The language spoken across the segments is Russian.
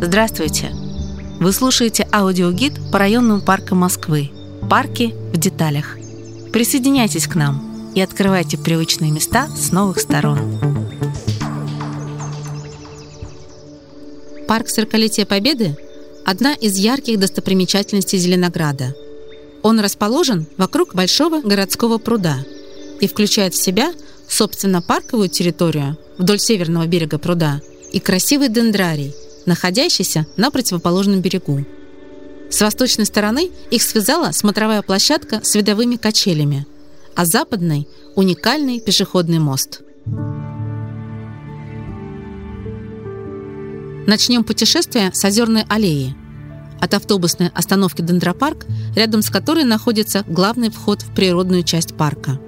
Здравствуйте! Вы слушаете аудиогид по районным паркам Москвы. Парки в деталях. Присоединяйтесь к нам и открывайте привычные места с новых сторон. Парк Сорокалетия Победы – одна из ярких достопримечательностей Зеленограда. Он расположен вокруг большого городского пруда и включает в себя, собственно, парковую территорию вдоль северного берега пруда и красивый дендрарий – находящийся на противоположном берегу. С восточной стороны их связала смотровая площадка с видовыми качелями, а западной – уникальный пешеходный мост. Начнем путешествие с Озерной аллеи. От автобусной остановки Дендропарк, рядом с которой находится главный вход в природную часть парка.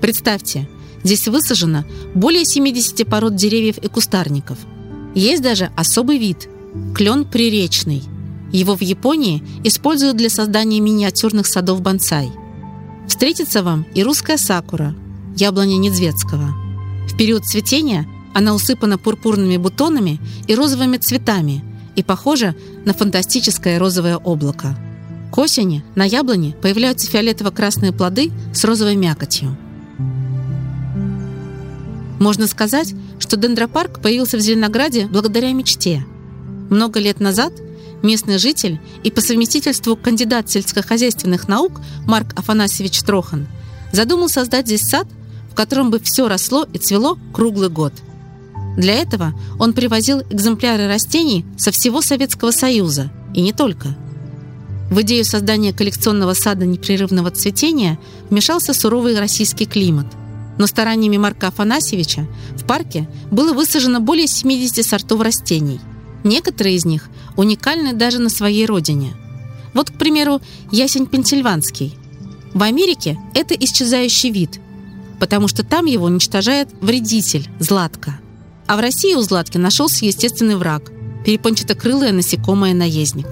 Представьте, здесь высажено более 70 пород деревьев и кустарников – есть даже особый вид – клен приречный. Его в Японии используют для создания миниатюрных садов бонсай. Встретится вам и русская сакура – яблоня Недзветского. В период цветения она усыпана пурпурными бутонами и розовыми цветами и похожа на фантастическое розовое облако. К осени на яблоне появляются фиолетово-красные плоды с розовой мякотью. Можно сказать, что дендропарк появился в Зеленограде благодаря мечте. Много лет назад местный житель и по совместительству кандидат сельскохозяйственных наук Марк Афанасьевич Трохан задумал создать здесь сад, в котором бы все росло и цвело круглый год. Для этого он привозил экземпляры растений со всего Советского Союза, и не только. В идею создания коллекционного сада непрерывного цветения вмешался суровый российский климат – но стараниями Марка Афанасьевича в парке было высажено более 70 сортов растений. Некоторые из них уникальны даже на своей родине. Вот, к примеру, ясень пенсильванский. В Америке это исчезающий вид, потому что там его уничтожает вредитель – златка. А в России у златки нашелся естественный враг – перепончатокрылое насекомое-наездник.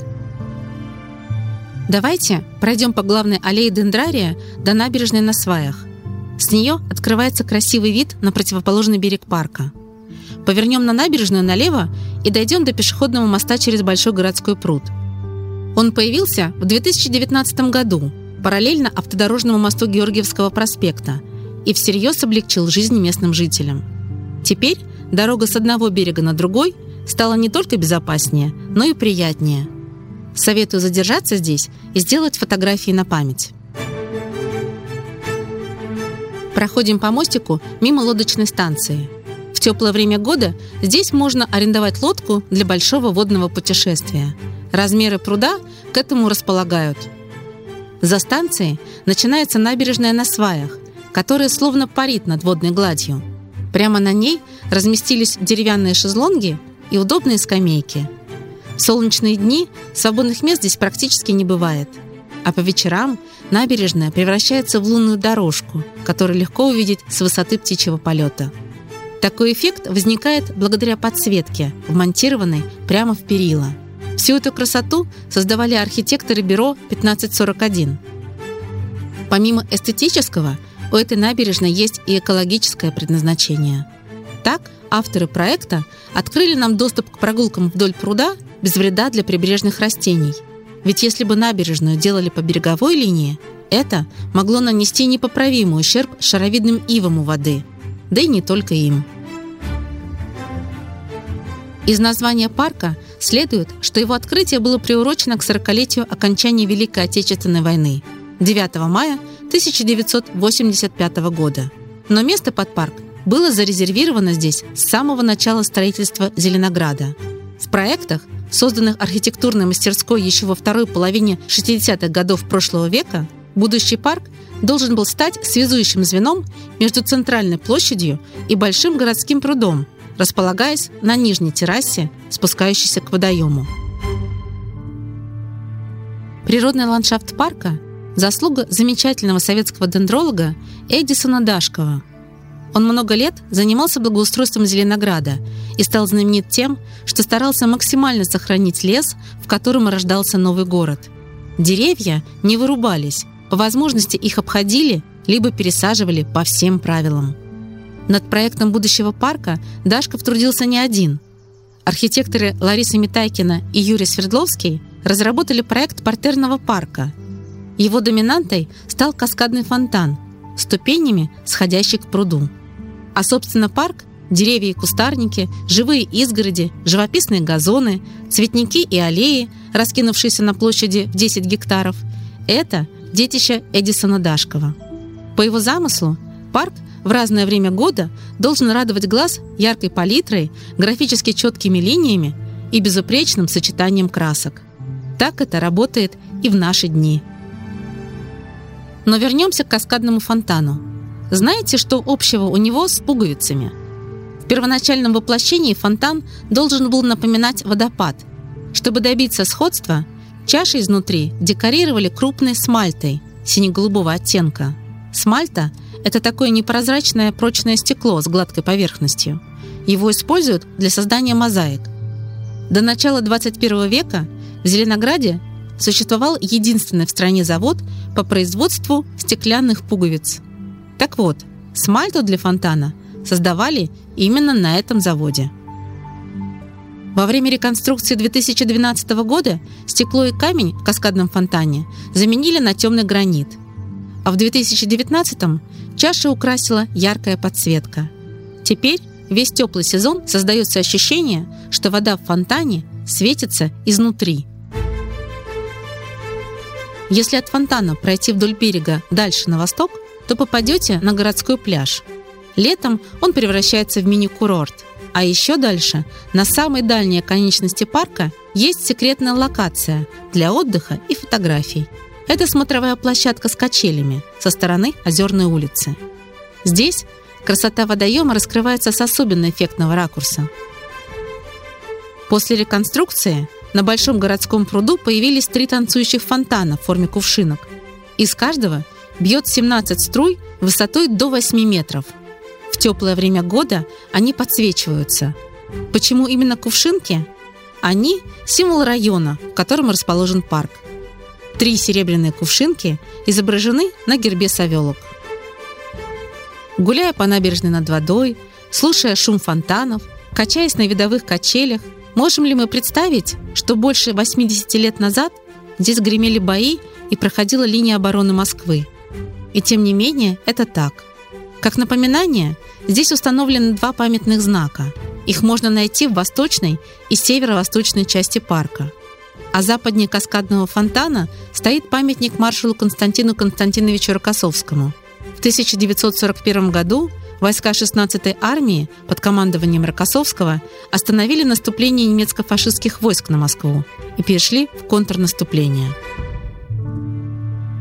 Давайте пройдем по главной аллее дендрария до набережной на сваях. С нее открывается красивый вид на противоположный берег парка. Повернем на набережную налево и дойдем до пешеходного моста через Большой городской пруд. Он появился в 2019 году, параллельно автодорожному мосту Георгиевского проспекта, и всерьез облегчил жизнь местным жителям. Теперь дорога с одного берега на другой стала не только безопаснее, но и приятнее. Советую задержаться здесь и сделать фотографии на память. Проходим по мостику мимо лодочной станции. В теплое время года здесь можно арендовать лодку для большого водного путешествия. Размеры пруда к этому располагают. За станцией начинается набережная на сваях, которая словно парит над водной гладью. Прямо на ней разместились деревянные шезлонги и удобные скамейки. В солнечные дни свободных мест здесь практически не бывает – а по вечерам набережная превращается в лунную дорожку, которую легко увидеть с высоты птичьего полета. Такой эффект возникает благодаря подсветке, вмонтированной прямо в перила. Всю эту красоту создавали архитекторы бюро 1541. Помимо эстетического, у этой набережной есть и экологическое предназначение. Так, авторы проекта открыли нам доступ к прогулкам вдоль пруда без вреда для прибрежных растений – ведь если бы набережную делали по береговой линии, это могло нанести непоправимый ущерб шаровидным ивам у воды, да и не только им. Из названия парка следует, что его открытие было приурочено к 40-летию окончания Великой Отечественной войны 9 мая 1985 года. Но место под парк было зарезервировано здесь с самого начала строительства Зеленограда. В проектах созданных архитектурной мастерской еще во второй половине 60-х годов прошлого века, будущий парк должен был стать связующим звеном между центральной площадью и большим городским прудом, располагаясь на нижней террасе, спускающейся к водоему. Природный ландшафт парка – заслуга замечательного советского дендролога Эдисона Дашкова – он много лет занимался благоустройством Зеленограда и стал знаменит тем, что старался максимально сохранить лес, в котором рождался новый город. Деревья не вырубались, по возможности их обходили, либо пересаживали по всем правилам. Над проектом будущего парка Дашков трудился не один. Архитекторы Лариса Митайкина и Юрий Свердловский разработали проект партерного парка. Его доминантой стал каскадный фонтан, ступенями, сходящий к пруду. А, собственно, парк Деревья и кустарники, живые изгороди, живописные газоны, цветники и аллеи, раскинувшиеся на площади в 10 гектаров – это детище Эдисона Дашкова. По его замыслу, парк в разное время года должен радовать глаз яркой палитрой, графически четкими линиями и безупречным сочетанием красок. Так это работает и в наши дни. Но вернемся к каскадному фонтану. Знаете, что общего у него с пуговицами – в первоначальном воплощении фонтан должен был напоминать водопад. Чтобы добиться сходства, чаши изнутри декорировали крупной смальтой сине-голубого оттенка. Смальта – это такое непрозрачное прочное стекло с гладкой поверхностью. Его используют для создания мозаик. До начала 21 века в Зеленограде существовал единственный в стране завод по производству стеклянных пуговиц. Так вот, смальту для фонтана – создавали именно на этом заводе. Во время реконструкции 2012 года стекло и камень в каскадном фонтане заменили на темный гранит. А в 2019 чаша украсила яркая подсветка. Теперь весь теплый сезон создается ощущение, что вода в фонтане светится изнутри. Если от фонтана пройти вдоль берега дальше на восток, то попадете на городской пляж – Летом он превращается в мини-курорт. А еще дальше, на самой дальней оконечности парка, есть секретная локация для отдыха и фотографий. Это смотровая площадка с качелями со стороны Озерной улицы. Здесь красота водоема раскрывается с особенно эффектного ракурса. После реконструкции на Большом городском пруду появились три танцующих фонтана в форме кувшинок. Из каждого бьет 17 струй высотой до 8 метров – в теплое время года они подсвечиваются. Почему именно кувшинки? Они – символ района, в котором расположен парк. Три серебряные кувшинки изображены на гербе Савелок. Гуляя по набережной над водой, слушая шум фонтанов, качаясь на видовых качелях, можем ли мы представить, что больше 80 лет назад здесь гремели бои и проходила линия обороны Москвы? И тем не менее, это так. Как напоминание, Здесь установлены два памятных знака. Их можно найти в восточной и северо-восточной части парка. А западнее каскадного фонтана стоит памятник маршалу Константину Константиновичу Рокоссовскому. В 1941 году войска 16-й армии под командованием Рокоссовского остановили наступление немецко-фашистских войск на Москву и перешли в контрнаступление.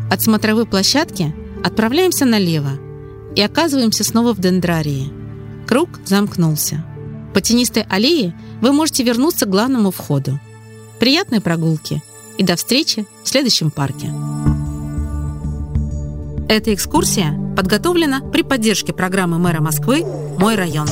От смотровой площадки отправляемся налево – и оказываемся снова в дендрарии. Круг замкнулся. По тенистой аллее вы можете вернуться к главному входу. Приятной прогулки и до встречи в следующем парке. Эта экскурсия подготовлена при поддержке программы мэра Москвы «Мой район».